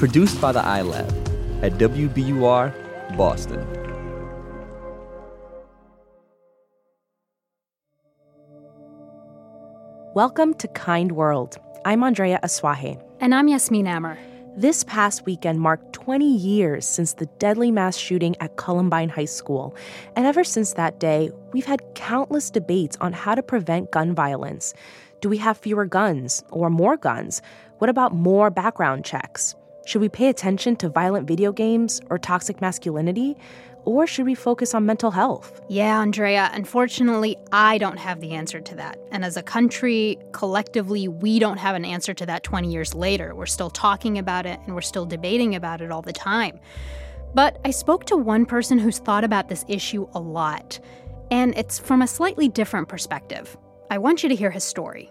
Produced by the iLab at WBUR Boston. Welcome to Kind World. I'm Andrea Asuaje. And I'm Yasmin Amer. This past weekend marked 20 years since the deadly mass shooting at Columbine High School. And ever since that day, we've had countless debates on how to prevent gun violence. Do we have fewer guns or more guns? What about more background checks? Should we pay attention to violent video games or toxic masculinity? Or should we focus on mental health? Yeah, Andrea, unfortunately, I don't have the answer to that. And as a country, collectively, we don't have an answer to that 20 years later. We're still talking about it and we're still debating about it all the time. But I spoke to one person who's thought about this issue a lot, and it's from a slightly different perspective. I want you to hear his story.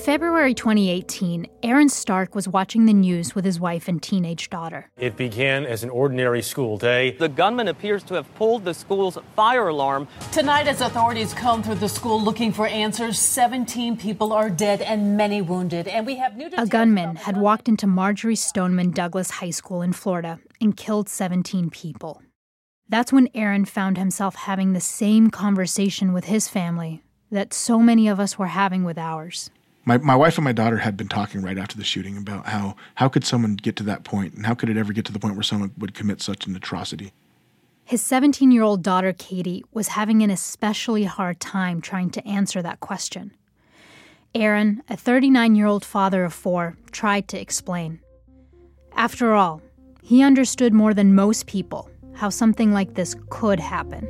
February 2018, Aaron Stark was watching the news with his wife and teenage daughter. It began as an ordinary school day. The gunman appears to have pulled the school's fire alarm. Tonight, as authorities comb through the school looking for answers, 17 people are dead and many wounded. And we have new A gunman had walked into Marjory Stoneman Douglas High School in Florida and killed 17 people. That's when Aaron found himself having the same conversation with his family that so many of us were having with ours my, my wife and my daughter had been talking right after the shooting about how how could someone get to that point and how could it ever get to the point where someone would commit such an atrocity? His 17 year old daughter katie was having an especially hard time trying to answer that question. Aaron a 39 year old father of four tried to explain. After all he understood more than most people how something like this could happen.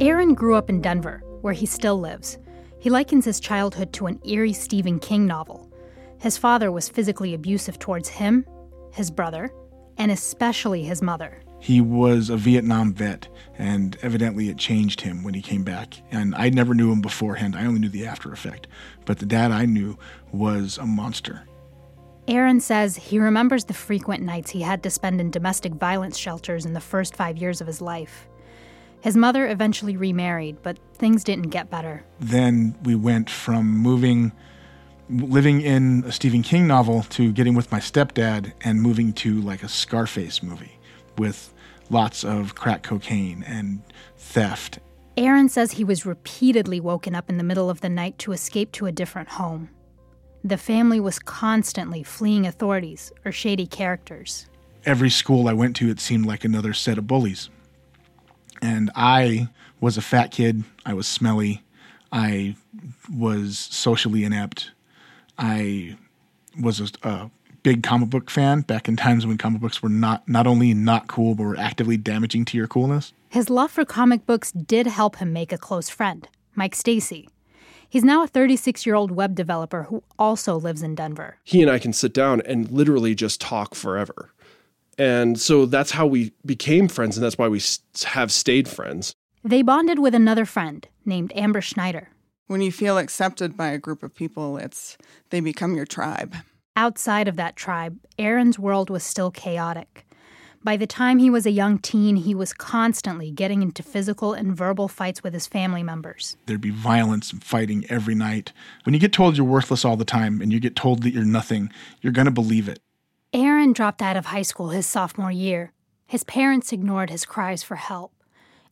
Aaron grew up in denver where he still lives. He likens his childhood to an eerie Stephen King novel. His father was physically abusive towards him, his brother, and especially his mother. He was a Vietnam vet, and evidently it changed him when he came back. And I never knew him beforehand, I only knew the after effect. But the dad I knew was a monster. Aaron says he remembers the frequent nights he had to spend in domestic violence shelters in the first five years of his life. His mother eventually remarried, but things didn't get better. Then we went from moving, living in a Stephen King novel to getting with my stepdad and moving to like a Scarface movie with lots of crack cocaine and theft. Aaron says he was repeatedly woken up in the middle of the night to escape to a different home. The family was constantly fleeing authorities or shady characters. Every school I went to, it seemed like another set of bullies. And I was a fat kid. I was smelly. I was socially inept. I was a, a, big comic book fan back in times when comic books were not not only not cool but were actively damaging to your coolness. His love for comic books did help him make a close friend, Mike Stacy. He's now a 36 year old web developer who also lives in Denver. He and I can sit down and literally just talk forever. And so that's how we became friends, and that's why we have stayed friends. They bonded with another friend named Amber Schneider. When you feel accepted by a group of people, it's they become your tribe. Outside of that tribe, Aaron's world was still chaotic. By the time he was a young teen, he was constantly getting into physical and verbal fights with his family members. There'd be violence and fighting every night. When you get told you're worthless all the time and you get told that you're nothing, you're going to believe it. Aaron dropped out of high school his sophomore year. His parents ignored his cries for help.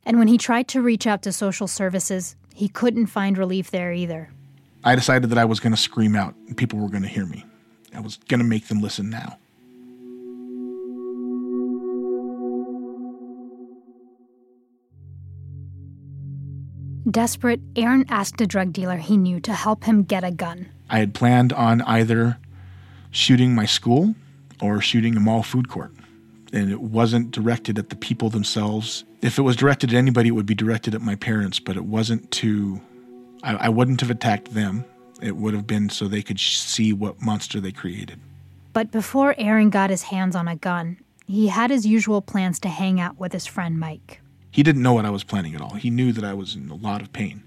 And when he tried to reach out to social services, he couldn't find relief there either. I decided that I was going to scream out and people were going to hear me. I was going to make them listen now. Desperate, Aaron asked a drug dealer he knew to help him get a gun. I had planned on either shooting my school or shooting a mall food court. And it wasn't directed at the people themselves. If it was directed at anybody, it would be directed at my parents, but it wasn't to, I, I wouldn't have attacked them. It would have been so they could sh- see what monster they created. But before Aaron got his hands on a gun, he had his usual plans to hang out with his friend Mike. He didn't know what I was planning at all. He knew that I was in a lot of pain.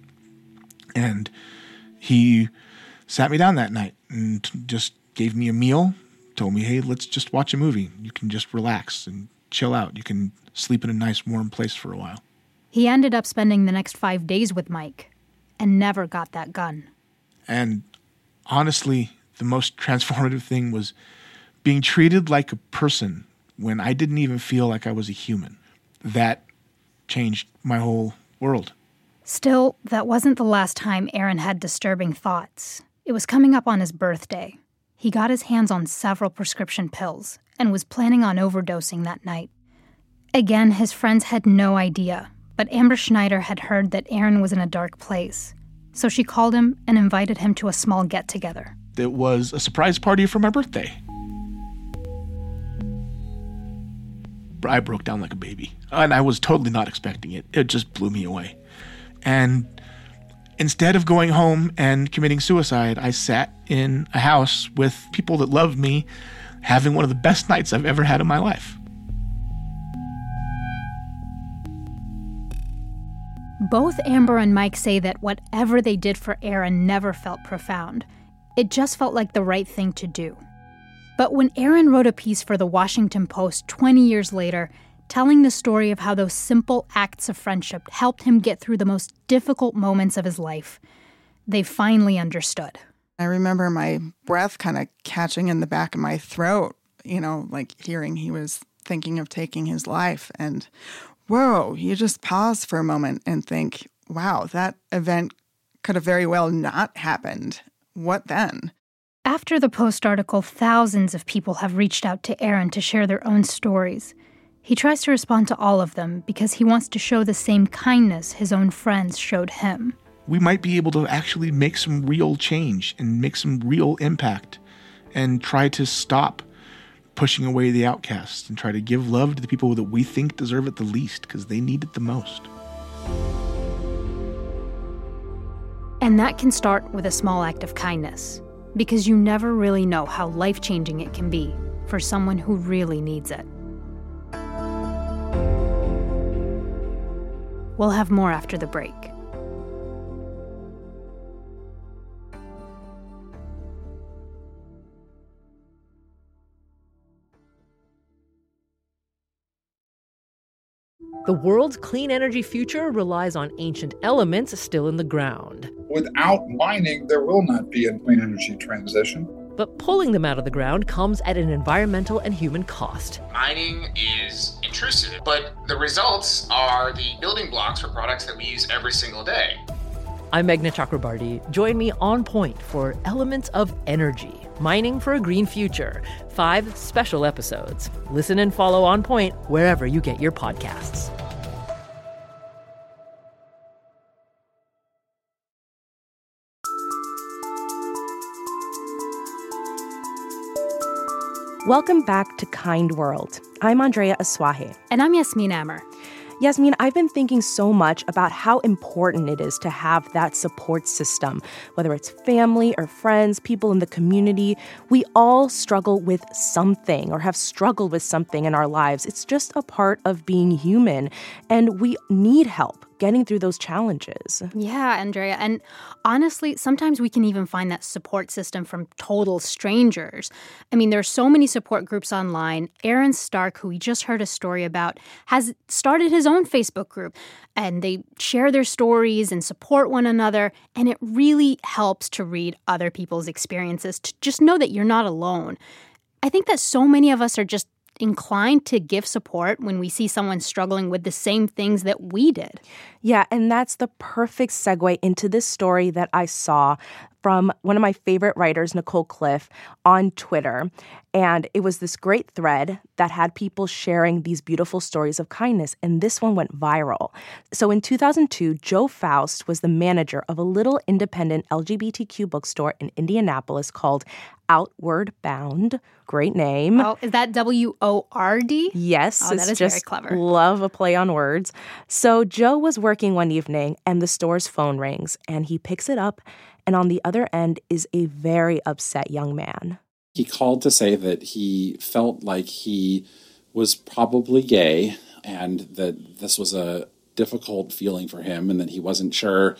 And he sat me down that night and just gave me a meal told me, hey, let's just watch a movie. You can just relax and chill out. You can sleep in a nice warm place for a while. He ended up spending the next five days with Mike and never got that gun. And honestly, the most transformative thing was being treated like a person when I didn't even feel like I was a human. That changed my whole world. Still, that wasn't the last time Aaron had disturbing thoughts. It was coming up on his birthday. He got his hands on several prescription pills and was planning on overdosing that night. Again, his friends had no idea, but Amber Schneider had heard that Aaron was in a dark place. So she called him and invited him to a small get together. It was a surprise party for my birthday. I broke down like a baby. And I was totally not expecting it. It just blew me away. And instead of going home and committing suicide, I sat in a house with people that loved me, having one of the best nights I've ever had in my life. Both Amber and Mike say that whatever they did for Aaron never felt profound. It just felt like the right thing to do. But when Aaron wrote a piece for the Washington Post 20 years later, telling the story of how those simple acts of friendship helped him get through the most difficult moments of his life, they finally understood. I remember my breath kind of catching in the back of my throat, you know, like hearing he was thinking of taking his life. And whoa, you just pause for a moment and think, wow, that event could have very well not happened. What then? After the Post article, thousands of people have reached out to Aaron to share their own stories. He tries to respond to all of them because he wants to show the same kindness his own friends showed him. We might be able to actually make some real change and make some real impact and try to stop pushing away the outcasts and try to give love to the people that we think deserve it the least because they need it the most. And that can start with a small act of kindness because you never really know how life changing it can be for someone who really needs it. We'll have more after the break. The world's clean energy future relies on ancient elements still in the ground. Without mining, there will not be a clean energy transition. But pulling them out of the ground comes at an environmental and human cost. Mining is intrusive, but the results are the building blocks for products that we use every single day. I'm Meghna Chakrabarti. Join me on point for Elements of Energy Mining for a Green Future. Five special episodes. Listen and follow On Point wherever you get your podcasts. Welcome back to Kind World. I'm Andrea Asuaje. And I'm Yasmin Amer. Yasmin, I've been thinking so much about how important it is to have that support system, whether it's family or friends, people in the community. We all struggle with something or have struggled with something in our lives. It's just a part of being human, and we need help getting through those challenges. Yeah, Andrea. And honestly, sometimes we can even find that support system from total strangers. I mean, there are so many support groups online. Aaron Stark, who we just heard a story about, has started his own Facebook group and they share their stories and support one another. And it really helps to read other people's experiences to just know that you're not alone. I think that so many of us are just inclined to give support when we see someone struggling with the same things that we did. Yeah, and that's the perfect segue into this story that I saw from one of my favorite writers, Nicole Cliffe, on Twitter. And it was this great thread that had people sharing these beautiful stories of kindness. And this one went viral. So in 2002, Joe Faust was the manager of a little independent LGBTQ bookstore in Indianapolis called Out Word Bound. Great name. Oh, is that W O R D? Yes. Oh, that is just very clever. Love a play on words. So Joe was working one evening and the store's phone rings and he picks it up and on the other end is a very upset young man. He called to say that he felt like he was probably gay and that this was a difficult feeling for him and that he wasn't sure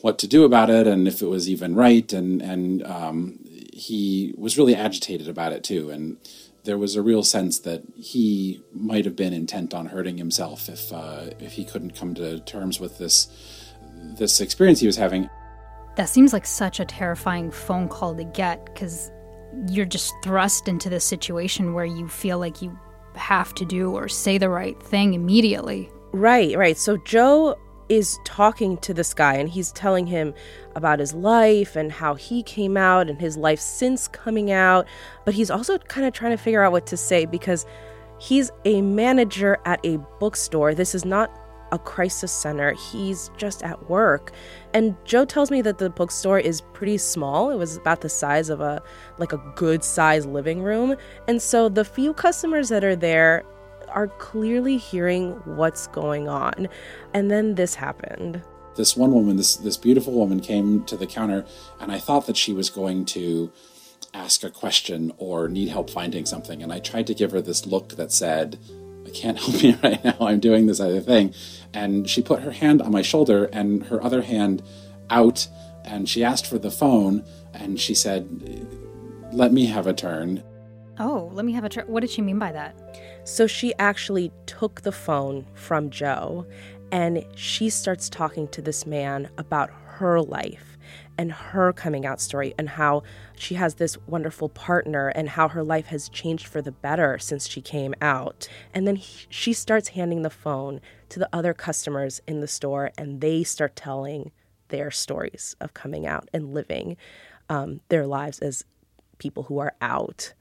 what to do about it and if it was even right and and um, he was really agitated about it too and there was a real sense that he might have been intent on hurting himself if uh, if he couldn't come to terms with this this experience he was having. That seems like such a terrifying phone call to get because you're just thrust into this situation where you feel like you have to do or say the right thing immediately. Right, right. So Joe is talking to this guy and he's telling him about his life and how he came out and his life since coming out. But he's also kind of trying to figure out what to say because he's a manager at a bookstore. This is not a crisis center. He's just at work. And Joe tells me that the bookstore is pretty small. It was about the size of a like a good size living room. And so the few customers that are there are clearly hearing what's going on. And then this happened. This one woman, this this beautiful woman came to the counter and I thought that she was going to ask a question or need help finding something and I tried to give her this look that said I can't help you right now. I'm doing this other thing. And she put her hand on my shoulder and her other hand out and she asked for the phone and she said, Let me have a turn. Oh, let me have a turn. What did she mean by that? So she actually took the phone from Joe and she starts talking to this man about her life and her coming out story and how she has this wonderful partner and how her life has changed for the better since she came out. And then he, she starts handing the phone to the other customers in the store and they start telling their stories of coming out and living um, their lives as people who are out.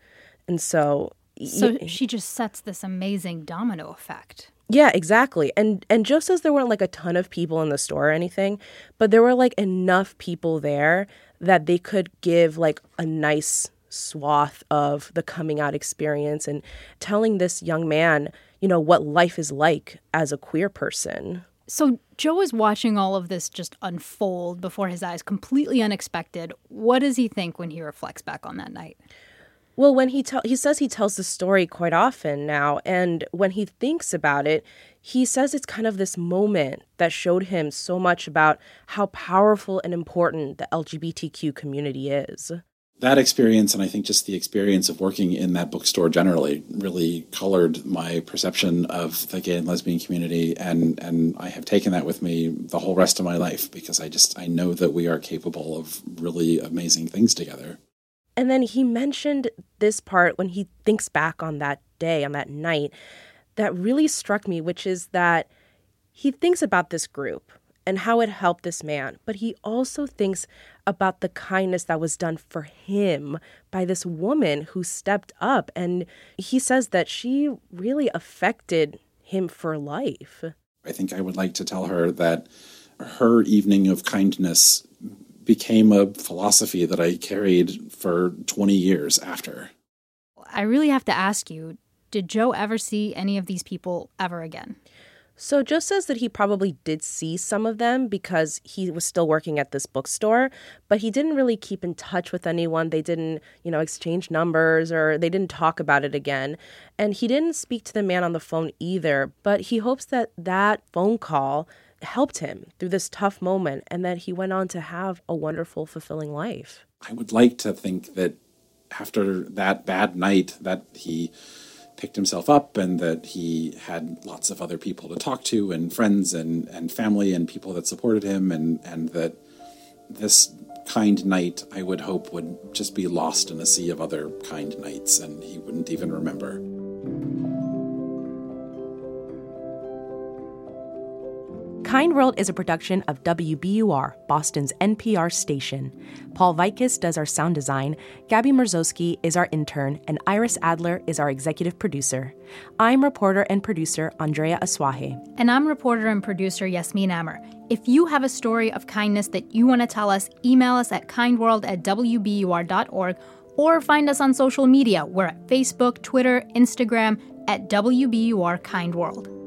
And so so she just sets this amazing domino effect. Yeah, exactly. And and Joe says there weren't like a ton of people in the store or anything, but there were like enough people there that they could give like a nice swath of the coming out experience and telling this young man, you know, what life is like as a queer person. So Joe is watching all of this just unfold before his eyes, completely unexpected. What does he think when he reflects back on that night? Well, when he tell he says he tells the story quite often now, and when he thinks about it, he says it's kind of this moment that showed him so much about how powerful and important the LGBTQ community is. That experience, and I think just the experience of working in that bookstore generally, really colored my perception of the gay and lesbian community, and and I have taken that with me the whole rest of my life because I just I know that we are capable of really amazing things together. And then he mentioned this part when he thinks back on that day, on that night, that really struck me, which is that he thinks about this group and how it helped this man, but he also thinks about the kindness that was done for him by this woman who stepped up. And he says that she really affected him for life. I think I would like to tell her that her evening of kindness became a philosophy that I carried for 20 years after. I really have to ask you did Joe ever see any of these people ever again? So Joe says that he probably did see some of them because he was still working at this bookstore, but he didn't really keep in touch with anyone. They didn't, you know, exchange numbers or they didn't talk about it again. And he didn't speak to the man on the phone either, but he hopes that that phone call helped him through this tough moment and that he went on to have a wonderful, fulfilling life. I would like to think that after that bad night that he picked himself up and that he had lots of other people to talk to and friends and, and family and people that supported him and, and that this kind night I would hope would just be lost in a sea of other kind nights and he wouldn't even remember. Kind World is a production of WBUR, Boston's NPR station. Paul Vaitkus does our sound design, Gabby Mierzowski is our intern, and Iris Adler is our executive producer. I'm reporter and producer Andrea Asuaje. And I'm reporter and producer Yasmin Amer. If you have a story of kindness that you want to tell us, email us at kindworld at wbur.org or find us on social media. We're at Facebook, Twitter, Instagram at WBUR Kind World.